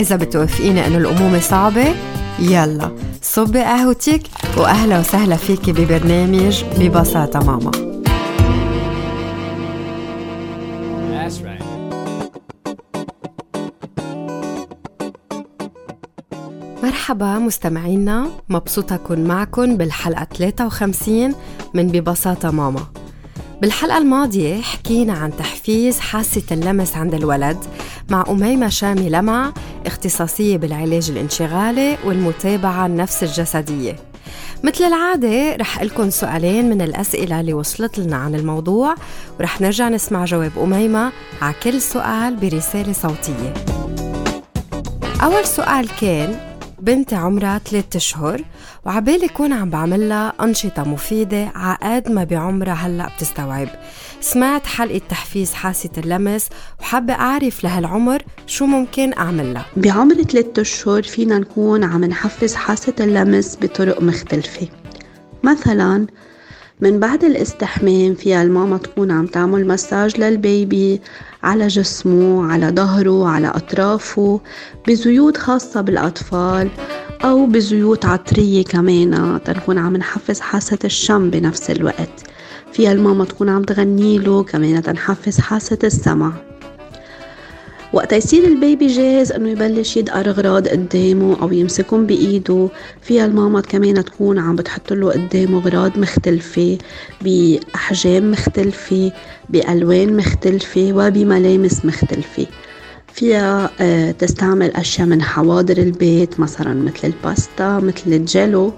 إذا بتوافقيني إنه الأمومة صعبة يلا صبي قهوتك وأهلا وسهلا فيكي ببرنامج ببساطة ماما. مرحبا مستمعينا مبسوطة أكون معكم بالحلقة 53 من ببساطة ماما. بالحلقة الماضية حكينا عن تحفيز حاسة اللمس عند الولد مع أميمة شامي لمع اختصاصية بالعلاج الانشغالي والمتابعة النفس الجسدية. مثل العادة رح لكم سؤالين من الأسئلة اللي وصلت لنا عن الموضوع ورح نرجع نسمع جواب أميمة على كل سؤال برسالة صوتية. أول سؤال كان بنتي عمرها ثلاثة أشهر وعبالي كون عم بعملها أنشطة مفيدة عقد ما بعمرها هلأ بتستوعب. سمعت حلقة تحفيز حاسة اللمس وحابة أعرف لهالعمر شو ممكن أعملها بعمر ثلاثة أشهر فينا نكون عم نحفز حاسة اللمس بطرق مختلفة. مثلاً من بعد الاستحمام فيها الماما تكون عم تعمل مساج للبيبي على جسمه على ظهره على أطرافه بزيوت خاصة بالأطفال أو بزيوت عطرية كمان تنكون عم نحفز حاسة الشم بنفس الوقت. فيها الماما تكون عم تغني له كمان تنحفز حاسة السمع. وقت يصير البيبي جاهز إنه يبلش يدقر اغراض قدامه أو يمسكهم بإيده. فيها الماما كمان تكون عم بتحط له قدامه أغراض مختلفة بأحجام مختلفة بألوان مختلفة وبملامس مختلفة. فيها آه، تستعمل أشياء من حواضر البيت مثلا مثل الباستا مثل ال jello.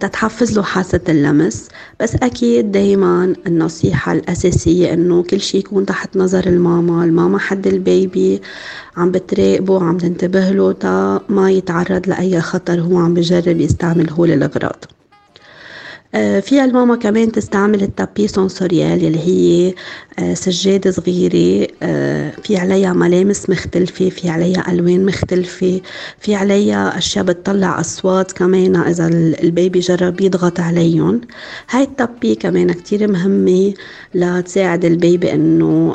تتحفز له حاسة اللمس. بس أكيد دايما النصيحة الأساسية إنه كل شي يكون تحت نظر الماما. الماما حد ال baby عم بتراقبه عم تنتبه له تا ما يتعرض لأي خطر هو عم بجرب يستعمل هول الأغراض فيها الماما كمان تستعمل ال tapis sensoriel اللي هي آه، سجادة صغيرة آه، في عليها ملامس مختلفة في عليها ألوان مختلفة في عليها أشياء بتطلع أصوات كمان إذا البيبي جرب يضغط عليهم. هاي التابي كمان كتير مهمة لتساعد البيبي إنه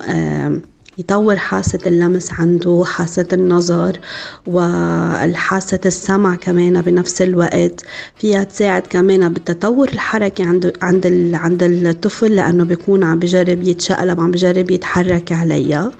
يطور حاسة اللمس عنده حاسة النظر والحاسة السمع كمان بنفس الوقت. فيها تساعد كمان بالتطور الحركي عند عند عند الطفل لأنه بيكون عم بجرب يتشقلب عم بجرب يتحرك عليها.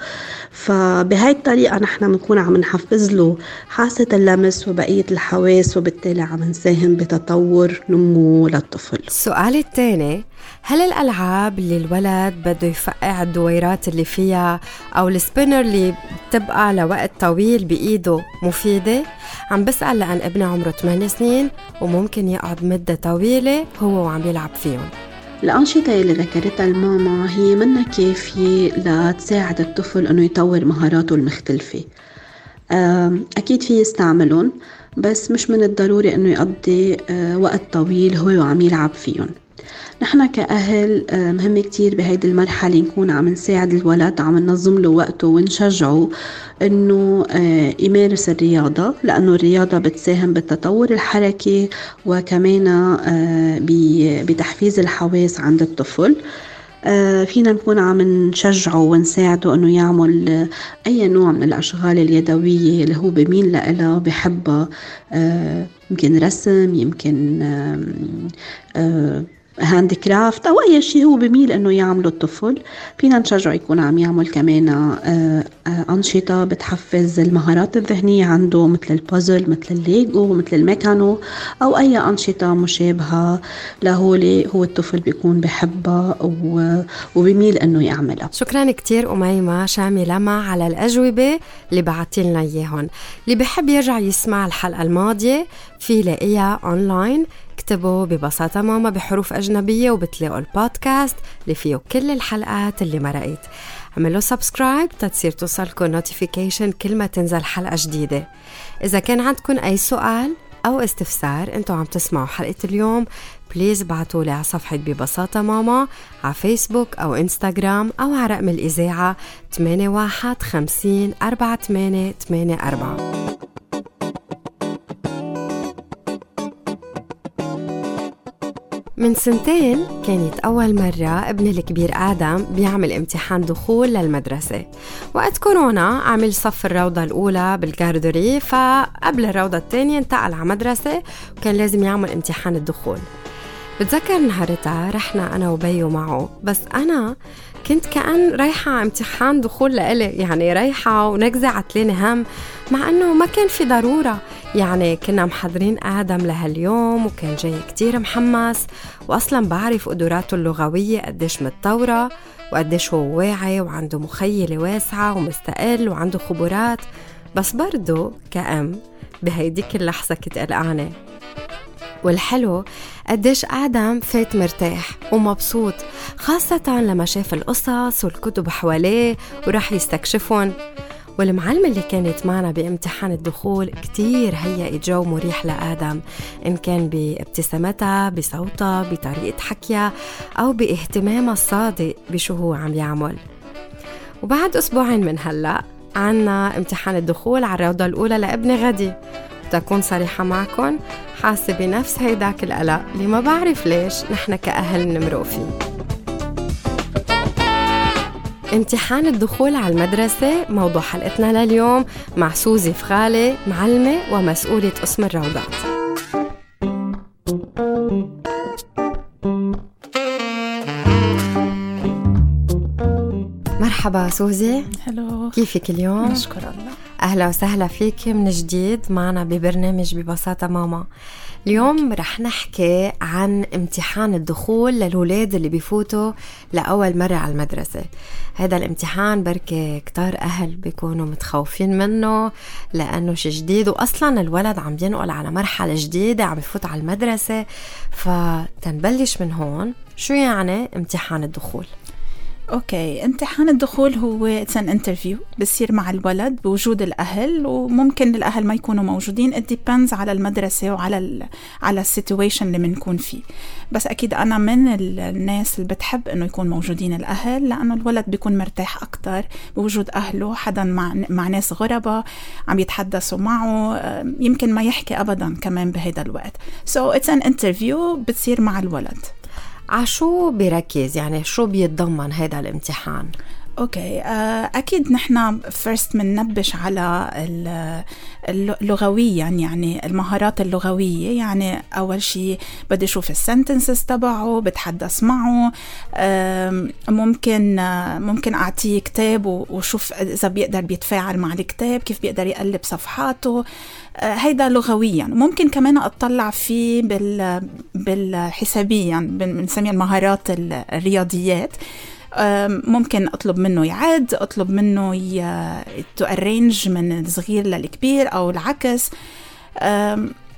فبهاي الطريقة نحن بنكون عم نحفز له حاسة اللمس وبقية الحواس وبالتالي عم نساهم بتطور نمو للطفل السؤال الثاني هل الألعاب اللي الولد بده يفقع الدويرات اللي فيها أو السبينر اللي بتبقى لوقت طويل بإيده مفيدة؟ عم بسأل لأن ابني عمره 8 سنين وممكن يقعد مدة طويلة هو وعم يلعب فيهم الأنشطة اللي ذكرتها الماما هي منا كافية لتساعد الطفل إنه يطور مهاراته المختلفة. أكيد في يستعملهم بس مش من الضروري إنه يقضي آه، وقت طويل هو وعم يلعب فيهم. نحن كأهل آه، مهم كتير بهيدي المرحلة نكون عم نساعد الولد عم ننظم له وقته ونشجعه إنه آه، يمارس الرياضة لأنه الرياضة بتساهم بالتطور الحركي وكمان آه، بتحفيز الحواس عند الطفل. فينا نكون عم نشجعه ونساعده إنه يعمل أي نوع من الأشغال اليدوية اللي هو بميل لها بحبها يمكن رسم يمكن hand craft أو أي شيء هو بميل إنه يعمله الطفل. فينا نشجعه يكون عم يعمل كمان آه، آه، أنشطة بتحفز المهارات الذهنية عنده مثل البازل مثل الليجو مثل الميكانو أو أي أنشطة مشابهة لهولي هو الطفل بيكون بحبها وبميل إنه يعملها. شكرا كثير أميمة شاميه لما على الأجوبة اللي بعتي لنا اياهم اللي بحب يرجع يسمع الحلقة الماضية في يلاقيها اونلاين اكتبوا ببساطة ماما بحروف أجنبية وبتلاقوا البودكاست اللي فيه كل الحلقات اللي مرقت اعملوا subscribe تتصير توصلكم notification كل ما تنزل حلقة جديدة. إذا كان عندكم أي سؤال أو استفسار أنتوا عم تسمعوا حلقة اليوم بليز ابعتوا لي على صفحة ببساطة ماما على فيسبوك أو إنستغرام أو على رقم الإذاعة 81 50 48 84 من سنتين كانت أول مرة ابني الكبير آدم بيعمل امتحان دخول للمدرسة. وقت كورونا عمل صف الروضة الأولى بالجاردوري فقبل الروضة الثانية انتقل على مدرسة وكان لازم يعمل امتحان الدخول. بتذكر نهارتها رحنا أنا وبيو معه. بس أنا كنت كأن رايحة امتحان دخول لإلي يعني رايحة ونكزة عتلانة هم مع أنه ما كان في ضرورة. يعني كنا محضرين آدم لهاليوم وكان جاي كتير محمس وأصلا بعرف قدراته اللغوية قديش متطورة وقديش هو واعي وعنده مخيلة واسعة ومستقل وعنده خبرات. بس برضه كأم بهيديك اللحظة كنت قلقانة. والحلو قديش آدم فات مرتاح ومبسوط خاصة لما شاف القصص والكتب حواليه وراح يستكشفهم. والمعلمة اللي كانت معنا بامتحان الدخول كتير هيئت جو مريح لآدم إن كان بابتسامتها بصوتها بطريقة حكيها أو باهتمامها الصادق بشو هو عم يعمل. وبعد أسبوعين من هلأ عنا امتحان الدخول على الروضة الأولى لابني غدي تكون صريحة معكم حاسة بنفس هيداك القلق اللي ما بعرف ليش نحن كأهل نمرق فيه. امتحان الدخول على المدرسة موضوع حلقتنا لليوم مع سوزي فخالي معلمة ومسؤولة قسم الروضات مرحبا سوزي. هلو كيفك اليوم؟ نشكر الله. أهلا وسهلا فيك من جديد معنا ببرنامج ببساطة ماما. اليوم رح نحكي عن امتحان الدخول للولاد اللي بيفوتوا لأول مرة على المدرسة. هذا الامتحان بركي كتار أهل بيكونوا متخوفين منه لأنه شي جديد وأصلا الولد عم ينقل على مرحلة جديدة عم يفوت على المدرسة فتنبلش من هون شو يعني امتحان الدخول؟ okay امتحان الدخول هو it's an interview بصير مع الولد بوجود الأهل وممكن الأهل ما يكونوا موجودين ات على المدرسة وعلى ال على ال situation اللي بنكون فيه. بس أكيد أنا من الناس اللي بتحب إنه يكون موجودين الأهل لأنه الولد بيكون مرتاح أكثر بوجود أهله حدا مع مع ناس غرباء عم يتحدثوا معه يمكن ما يحكي ابدا كمان بهذا الوقت. so it's an interview بتصير مع الولد. عشو بركز يعني شو بيتضمن هذا الامتحان؟ okay. أكيد نحن first بننبش على اللغويا يعني المهارات اللغوية. يعني أول شيء بدي أشوف ال sentences تبعه بتحدث معه. ممكن ممكن أعطيه كتاب وشوف إذا بيقدر بيتفاعل مع الكتاب كيف بيقدر يقلب صفحاته. هيدا لغويا. ممكن كمان أطلع فيه بال بالحسابيا بنسميها المهارات الرياضيات. ممكن أطلب منه يعد أطلب منه to arrange من الصغير للكبير أو العكس.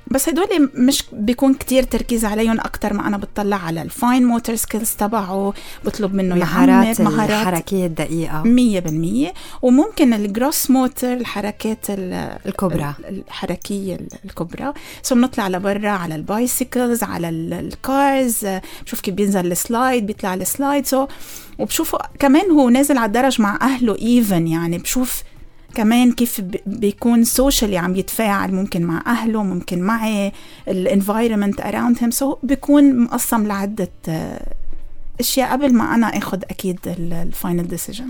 بس هدول مش بيكون كتير تركيز عليهم أكتر ما أنا بتطلع على ال fine motor skills تبعه بطلب منه مهارات مهارات. الحركية الدقيقة. مية بالمية. وممكن ال gross motor الحركات الكبرى. الحركية الكبرى. so بنطلع لبرا على ال bicycles على ال cars بشوف كيف بينزل ال slide بيطلع ال slide so وبشوفه كمان هو نازل على الدرج مع أهله even يعني بشوف كمان كيف بيكون socially عم يتفاعل ممكن مع أهله ممكن معي ال environment around him so بيكون مقسم لعدة أشياء قبل ما أنا آخذ أكيد ال final decision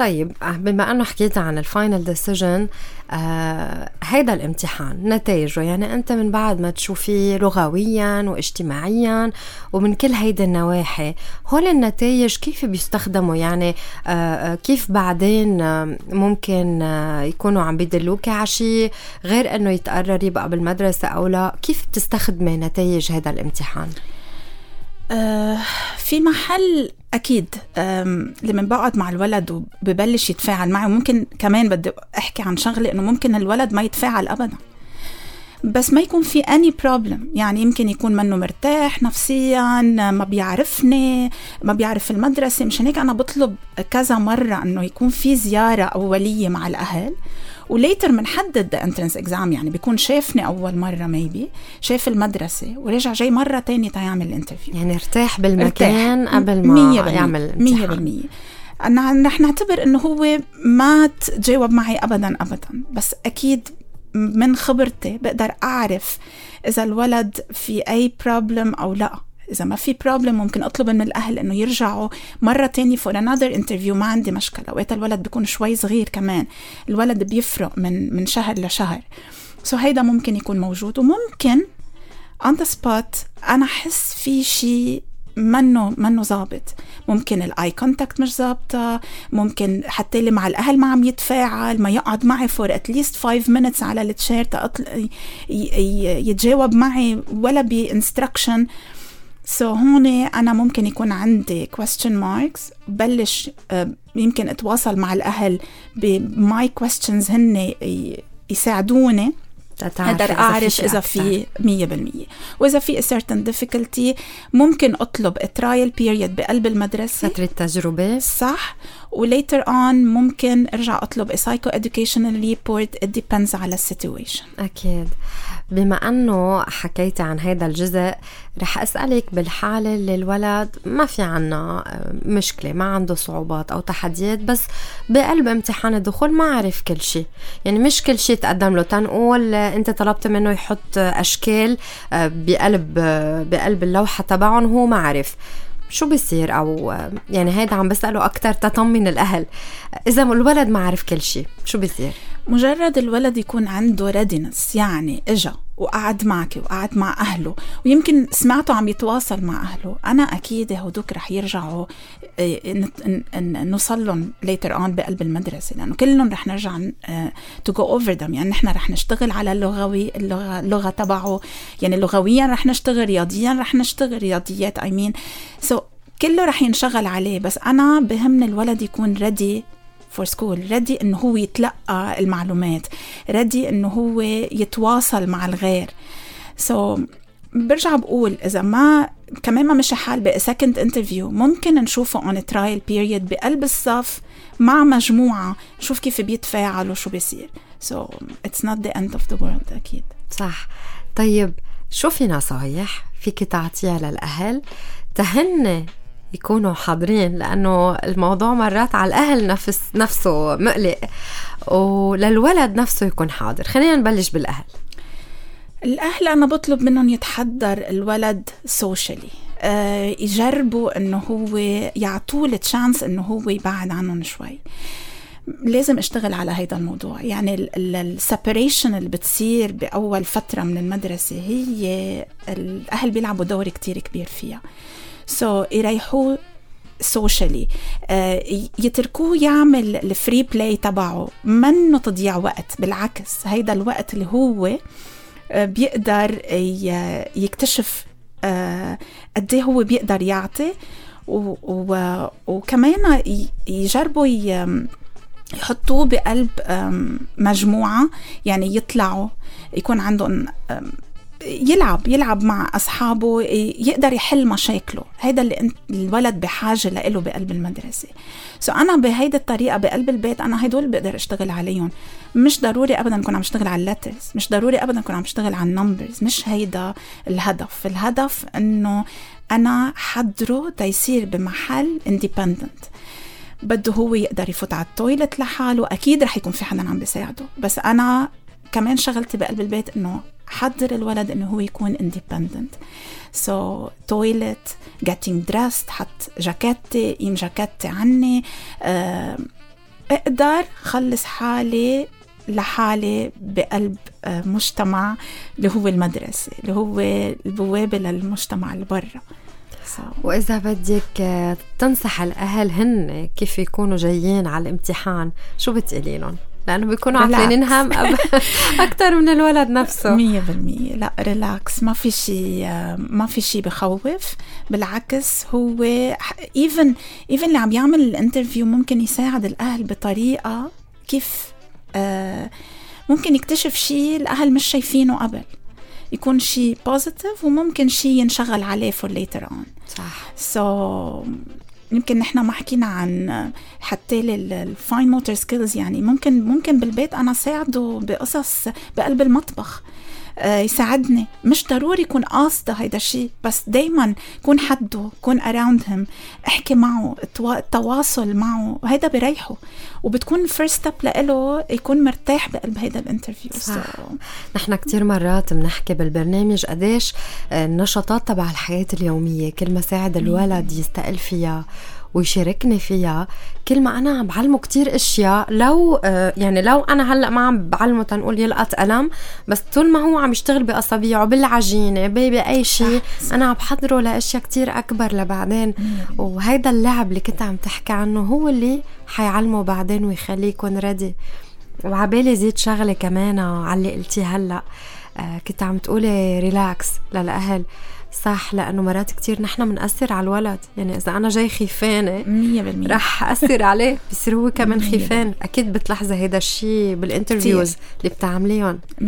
طيب بما أنه حكيت عن ال final decision آه هيدا الامتحان نتائجه يعني أنت من بعد ما تشوفيه لغويا واجتماعيا ومن كل هيدي النواحي هول النتائج كيف بيستخدموا؟ يعني آه كيف بعدين آه ممكن آه يكونوا عم بيدلوك على شيء غير إنه يتقرر يبقى بالمدرسة أو لا؟ كيف بتستخدمي نتائج هذا الامتحان؟ آه في محل أكيد لما بقعد مع الولد وببلش يتفاعل معي وممكن كمان بدي أحكي عن شغله إنه ممكن الولد ما يتفاعل ابدا. بس ما يكون في any problem يعني يمكن يكون منه مرتاح نفسيا ما بيعرفني ما بيعرف المدرسة. مشان هيك أنا بطلب كذا مرة إنه يكون في زيارة أولية مع الأهل. و later بنحدد entrance exam يعني بيكون شافني أول مرة maybe شاف المدرسة ورجع جاي مرة تانية تيعمل ال interview يعني ارتاح بالمكان ارتاح. قبل ما يعمل امتحان 100% أنا رح نعتبر إنه هو ما تجاوب معي ابدا ابدا. بس أكيد من خبرتي بقدر أعرف إذا الولد في أي problem أو لا. إذا ما في problem ممكن أطلب من الأهل إنه يرجعوا مرة تانية for another interview ما عندي مشكلة. وقت الولد بيكون شوي صغير كمان. الولد بيفرق من من شهر لشهر. so هيدا ممكن يكون موجود. وممكن on the spot أنا أحس في شيء منه منه ظابط. ممكن ال eye contact مش ظابطة. ممكن حتى اللي مع الأهل ما عم يتفاعل ما يقعد معي for at least 5 minutes على ال chair يتجاوب معي ولا ب instruction so هون أنا ممكن يكون عندي question marks. بلش آه، يمكن أتواصل مع الأهل ب my questions هن يساعدوني. أقدر أعرف إذا في 100% وإذا في certain difficulty ممكن أطلب trial period بقلب المدرسة. فترة تجربة. صح. و later on ممكن أرجع أطلب psycho educational report it depends على ال situation أكيد. بما أنه حكيتي عن هذا الجزء رح أسألك بالحالة اللي الولد ما في عنا آه، مشكلة ما عنده صعوبات أو تحديات بس بقلب امتحان الدخول ما عرف كل شيء يعني مش كل شيء تقدم له. تنقول آه، أنت طلبت منه يحط أشكال آه، بقلب بقلب اللوحة تبعهم وهو ما عرف. شو بصير أو يعني هيدا عم بسأله أكثر تطمن الأهل. إذا الولد ما عرف كل شيء شو بصير مجرد الولد يكون عنده ريدنس يعني إجا وقعد معك وقعد مع أهله ويمكن سمعته عم يتواصل مع أهله. أنا أكيد هدوك رح يرجعوا إيه، نوصل لهم later on بقلب المدرسة لأنه كلهم رح نرجع to go over يعني نحن رح نشتغل على اللغوي اللغة اللغة تبعه. يعني لغويا رح نشتغل رياضيا رح نشتغل رياضيات I mean so كله رح ينشغل عليه بس أنا بهمني الولد يكون ready for school ready إنه هو يتلقى المعلومات. ردي إنه هو يتواصل مع الغير. so, برجع بقول إذا ما كمان ما مشي حال ب second interview ممكن نشوفه on trial period بقلب الصف مع مجموعة نشوف كيف بيتفاعلوا شو بيصير. so it's not the end of the world أكيد. صح. طيب شو في نصايح فيك تعطيها للأهل. تهن يكونوا حاضرين لأنه الموضوع مرات على الأهل نفس نفسه مقلق وللولد نفسه يكون حاضر. خلينا نبلش بالأهل. الأهل أنا بطلب منهم يتحضر الولد socially آه يجربوا إنه هو يعطوه ال chance إنه هو يبعد عنهم شوي. لازم أشتغل على هذا الموضوع. يعني ال separation اللي بتصير بأول فترة من المدرسة هي الأهل بيلعبوا دور كتير كبير فيها. so, يريحوه socially آه يتركوه يعمل ال free play تبعه. منه تضييع وقت بالعكس هيدا الوقت اللي هو آه بيقدر يكتشف آه قد إيه هو بيقدر يعطي. وكمان يجربوا يحطوه بقلب مجموعة يعني يطلعوا يكون عندهم يلعب يلعب مع أصحابه يقدر يحل مشاكله. هيدا اللي الولد بحاجة له بقلب المدرسة. so أنا بهيدي الطريقة بقلب البيت أنا هدول بقدر أشتغل عليهم. مش ضروري ابدا أكون عم أشتغل على ال letters مش ضروري ابدا أكون عم أشتغل على ال numbers مش هيدا الهدف. الهدف إنه أنا حضره تيصير بمحل independent بده هو يقدر يفوت على ال toilet لحاله. أكيد رح يكون في حدا عم بيساعده. بس أنا كمان شغلتي بقلب البيت إنه حضر الولد إنه هو يكون independent. So toilet getting dressed حط جاكيتي يم جاكيتي عني أه أقدر خلص حالي لحالي بقلب آه، مجتمع اللي هو المدرسة اللي هو البوابة للمجتمع اللي برا. وإذا بدك آه، تنصح الأهل هن كيف يكونوا جايين على الامتحان شو بتقولي لهم؟ لأنه بيكونوا عاطلين هم أكثر من الولد نفسه. 100% لا relax ما في شيء ما في شيء بخوف. بالعكس هو even even اللي عم يعمل ال interview ممكن يساعد الأهل بطريقة كيف آه ممكن يكتشف شيء الأهل مش شايفينه قبل. يكون شيء positive وممكن شيء ينشغل عليه for later on. صح. So يمكن نحن ما حكينا عن حتى ال fine motor skills يعني ممكن ممكن بالبيت أنا ساعده بقصص بقلب المطبخ. يساعدني مش ضروري يكون قاصده هيدا الشيء بس دايما كون حده كون around him احكي معه التواصل معه وهيدا بريحه وبتكون ال first step لإله يكون مرتاح بقلب هيدا ال interview صح. So. نحن كتير مرات بنحكي بالبرنامج قديش النشاطات تبع الحياة اليومية كل ما ساعد الولد يستقل فيها ويشاركني فيها. كل ما أنا عم بعلمه كتير أشياء. لو آه، يعني لو أنا هلأ ما عم بعلمه تنقول يلقط قلم بس طول ما هو عم يشتغل باصابيعه بالعجينة بأي شيء أنا عم بحضره لأشياء كتير أكبر لبعدين. وهيدا اللعب اللي كنت عم تحكي عنه هو اللي حيعلمه بعدين ويخليه يكون ردي وعبالي زيد شغلة كمان على اللي قلتي هلأ. آه كنت عم تقولي relax للاهل صح لأنه مرات كتير نحن بنأثر على الولد. يعني إذا أنا جاي خيفانة 100% رح أثر عليه. بصير هو كمان خيفان. أكيد بتلاحظي هيدا الشيء بال interviews اللي بتعمليهم. 100%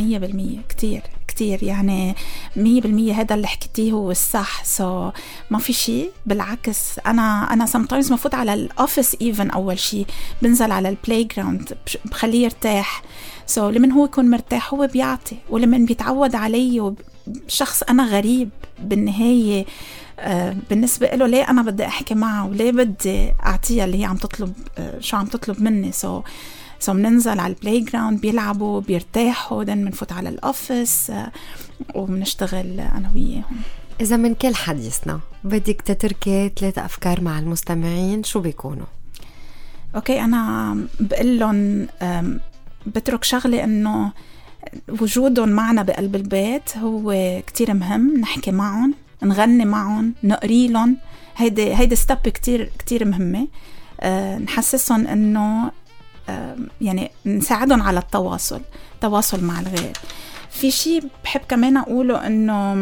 كتير كتير. يعني مية بالمية هذا اللي حكيتيه هو الصح. so, ما في شيء بالعكس أنا أنا sometimes بفوت على ال office even أول شيء بنزل على ال playground بخليه يرتاح. so, لمن هو يكون مرتاح هو بيعطي. ولمن بيتعود علي شخص أنا غريب بالنهاية آه بالنسبة له ليه أنا بدي أحكي معه؟ وليه بدي أعطيها اللي هي عم تطلب آه شو عم تطلب مني؟ so, so بننزل على ال playground بيلعبوا بيرتاحوا then بنفوت على ال office آه وبنشتغل أنا وياهم إذا من كل حديثنا بدك تتركي ثلاثة أفكار مع المستمعين شو بيكونوا؟ okay أنا بقول لهم بترك شغلة إنه وجودهم معنا بقلب البيت هو كتير مهم. نحكي معهم نغني معهم نقري لهم. هيدي هيدي step كتير كتير مهمة. أه نحسسهم إنه أه يعني نساعدهم على التواصل تواصل مع الغير. في شيء بحب كمان أقوله إنه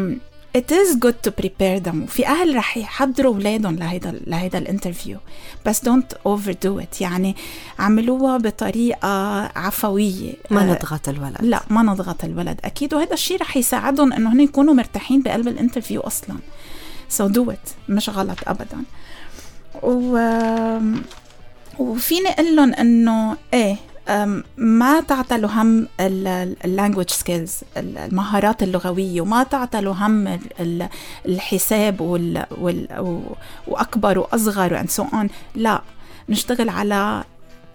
it is good to prepare them. وفي أهل رح يحضروا أولادهم لهيدا لهيدا ال interview بس don't overdo it. يعني عملوها بطريقة عفوية. ما آه، نضغط الولد. لا ما نضغط الولد. أكيد وهذا الشيء رح يساعدهم إنه هن يكونوا مرتاحين بقلب ال interview أصلا. So do it. مش غلط أبدا. و وفيني أقول لهم إنه إيه ما تعطلوا هم ال language skills المهارات اللغوية وما تعطلوا هم الحساب وال, وال وأكبر وأصغر و and so on لا نشتغل على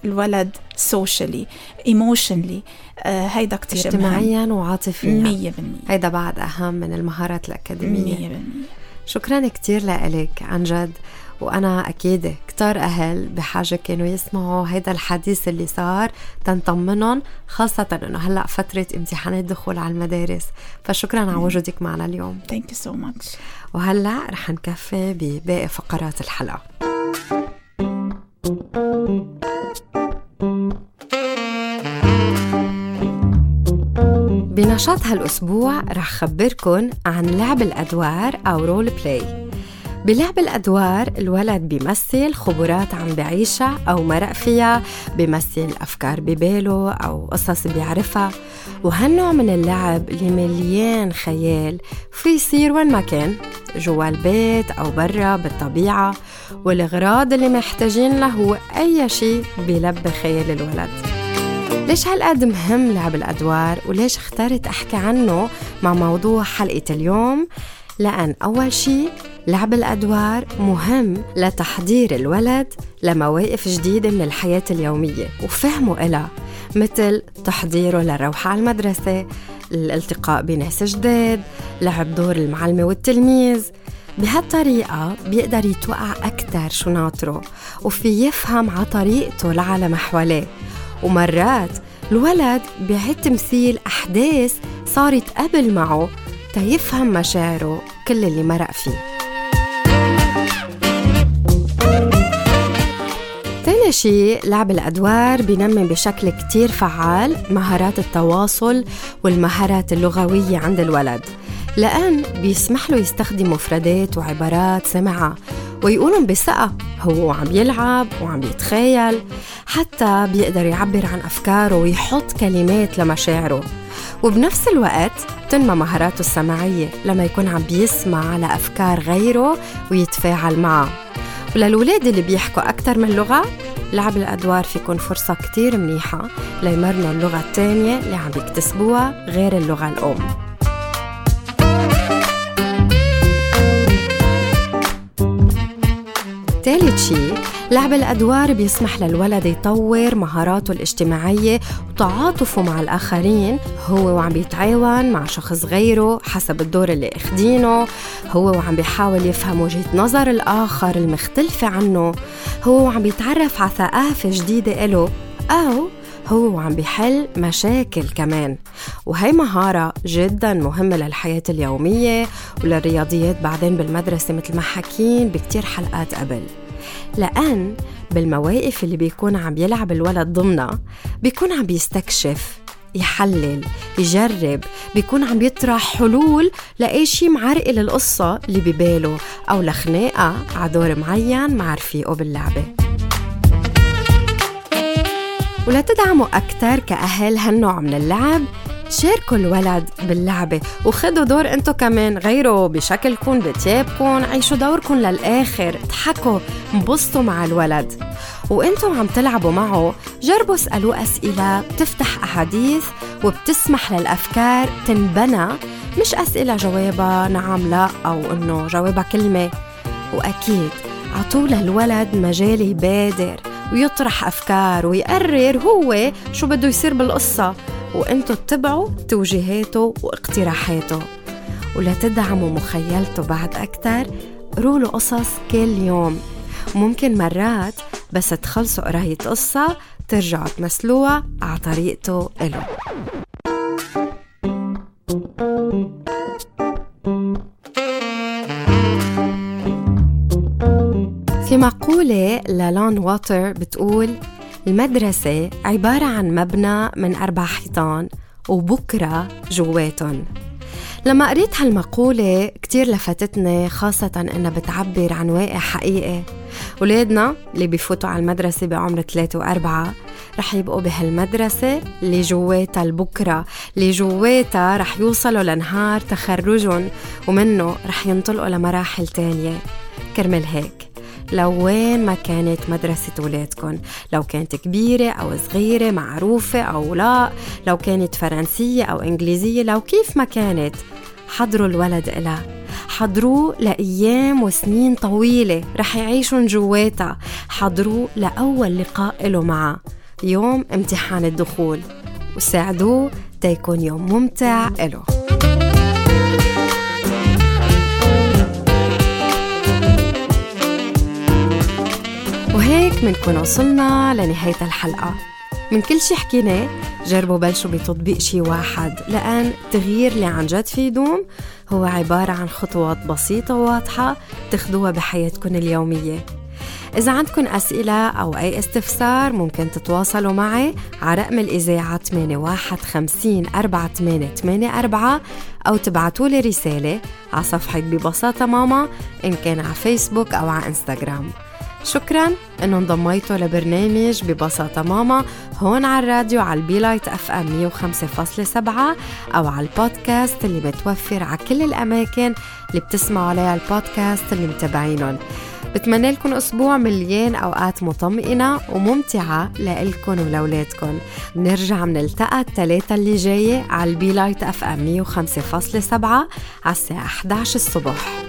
الولد socially emotionally آه هيدا كتير اجتماعيا وعاطفيا. مية بالمية. هيدا بعد أهم من المهارات الأكاديمية. مية بالمية. شكرا كتير لك عن جد. وأنا أكيد كتار أهل بحاجة كانوا يسمعوا هيدا الحديث اللي صار تنطمنهم خاصة إنه هلأ فترة امتحانات دخول على المدارس. فشكرا على وجودك معنا اليوم. Thank you so much. وهلأ رح نكفي بباقي فقرات الحلقة. بنشاط هالأسبوع رح خبركن عن لعب الأدوار أو role play بلعب الأدوار الولد بيمثل خبرات عم بعيشها أو مرق فيها بيمثل أفكار بباله أو قصص بيعرفها. وهالنوع من اللعب اللي مليان خيال في يصير وين ما كان جوا البيت أو برا بالطبيعة. والأغراض اللي محتاجين له هو أي شيء بيلبي خيال الولد. ليش هالقد مهم لعب الأدوار؟ وليش اخترت أحكي عنه مع موضوع حلقة اليوم؟ لأن أول شيء لعب الأدوار مهم لتحضير الولد لمواقف جديدة من الحياة اليومية وفهمه إلها مثل تحضيره للروحة على المدرسة الالتقاء بناس جداد لعب دور المعلمة والتلميذ. بهالطريقة بيقدر يتوقع أكتر شو ناطره وفي يفهم على طريقته العالم حواليه. ومرات الولد بيعيد تمثيل أحداث صارت قبل معه تيفهم مشاعره كل اللي مرق فيه. تاني شيء لعب الأدوار بينمي بشكل كتير فعال مهارات التواصل والمهارات اللغوية عند الولد. لأن بيسمح له يستخدم مفردات وعبارات سمعها ويقولهم بثقة. هو عم يلعب وعم يتخيل حتى بيقدر يعبر عن أفكاره ويحط كلمات لمشاعره. وبنفس الوقت تنمى مهاراته السمعية لما يكون عم بيسمع على أفكار غيره ويتفاعل معها وللولاد اللي بيحكوا أكثر من لغة لعب الأدوار فيكون فرصة كتير منيحة ليمرنوا اللغة التانية اللي عم بيكتسبوها غير اللغة الأم. ثالث شيء لعب الأدوار بيسمح للولد يطور مهاراته الاجتماعية وتعاطفه مع الآخرين. هو وعم بيتعاون مع شخص غيره حسب الدور اللي أخدينه. هو وعم بيحاول يفهم وجهة نظر الآخر المختلفة عنه. هو وعم بيتعرف على ثقافة جديدة إله أو هو وعم بيحل مشاكل كمان. وهي مهارة جدا مهمة للحياة اليومية وللرياضيات بعدين بالمدرسة مثل ما حكين بكتير حلقات قبل. لأن بالمواقف اللي بيكون عم يلعب الولد ضمنها بيكون عم بيستكشف يحلل يجرب بيكون عم يطرح حلول لأي شي معرقل القصة اللي بباله أو لخناقة على دور معين مع رفيقه باللعبة. ولتدعموا أكثر كأهل هالنوع من اللعب شاركوا الولد باللعبة وخدوا دور انتو كمان غيروا بشكلكم بتيابكم عيشوا دوركم للآخر اضحكوا انبسطوا مع الولد. وانتو عم تلعبوا معه جربوا اسألوه أسئلة بتفتح أحاديث وبتسمح للأفكار تنبنى مش أسئلة جوابها نعم لا أو إنه جوابها كلمة. وأكيد عطوا للولد مجال يبادر ويطرح أفكار ويقرر هو شو بده يصير بالقصة. وانتو اتبعوا توجيهاته واقتراحاته. ولتدعموا مخيلته بعد أكتر قروا قصص كل يوم. ممكن مرات بس تخلصوا قراية قصة ترجعوا تمثلوها على طريقته إله. في مقولة للان واتر بتقول المدرسة عبارة عن مبنى من أربع حيطان وبكرة جواتهم. لما قريت هالمقولة كتير لفتتني خاصة إنها بتعبر عن واقع حقيقي. ولادنا اللي بيفوتوا على المدرسة بعمر ثلاثة وأربعة رح يبقوا بهالمدرسة اللي جواتها البكرة اللي جواتها رح يوصلوا لنهار تخرجهم ومنه رح ينطلقوا لمراحل تانية. كرمال هيك. لو وين ما كانت مدرسة ولادكم لو كانت كبيرة أو صغيرة معروفة أو لا. لو كانت فرنسية أو إنجليزية لو كيف ما كانت. حضروا الولد إلها. حضروه لأيام وسنين طويلة. رح يعيشون جواتها. حضروه لأول لقاء له معها يوم امتحان الدخول. وساعدوه تيكون يوم ممتع إله وهيك منكون وصلنا لنهاية الحلقة. من كل شي حكيناه جربوا بلشوا بتطبيق شي واحد لأن التغيير اللي عن جد في يدوم هو عبارة عن خطوات بسيطة وواضحة تاخدوها بحياتكم اليومية. إذا عندكم أسئلة أو أي استفسار ممكن تتواصلوا معي على رقم الإذاعة 8150 4884 أو تبعتوا لي رسالة على صفحة ببساطة ماما إن كان على فيسبوك أو على إنستغرام. شكرا. إنه انضميتوا لبرنامج ببساطة ماما هون على الراديو على البي لايت FM 105.7 أو على البودكاست اللي متوفر على كل الأماكن اللي بتسمعوا عليها البودكاست اللي متابعينهم. بتمنى لكم أسبوع مليان أوقات مطمئنة وممتعة لإلكن ولولادكن نرجع منلتقى الثلاثة اللي جاية على البي لايت FM 105.7 على الساعة 11 الصبح.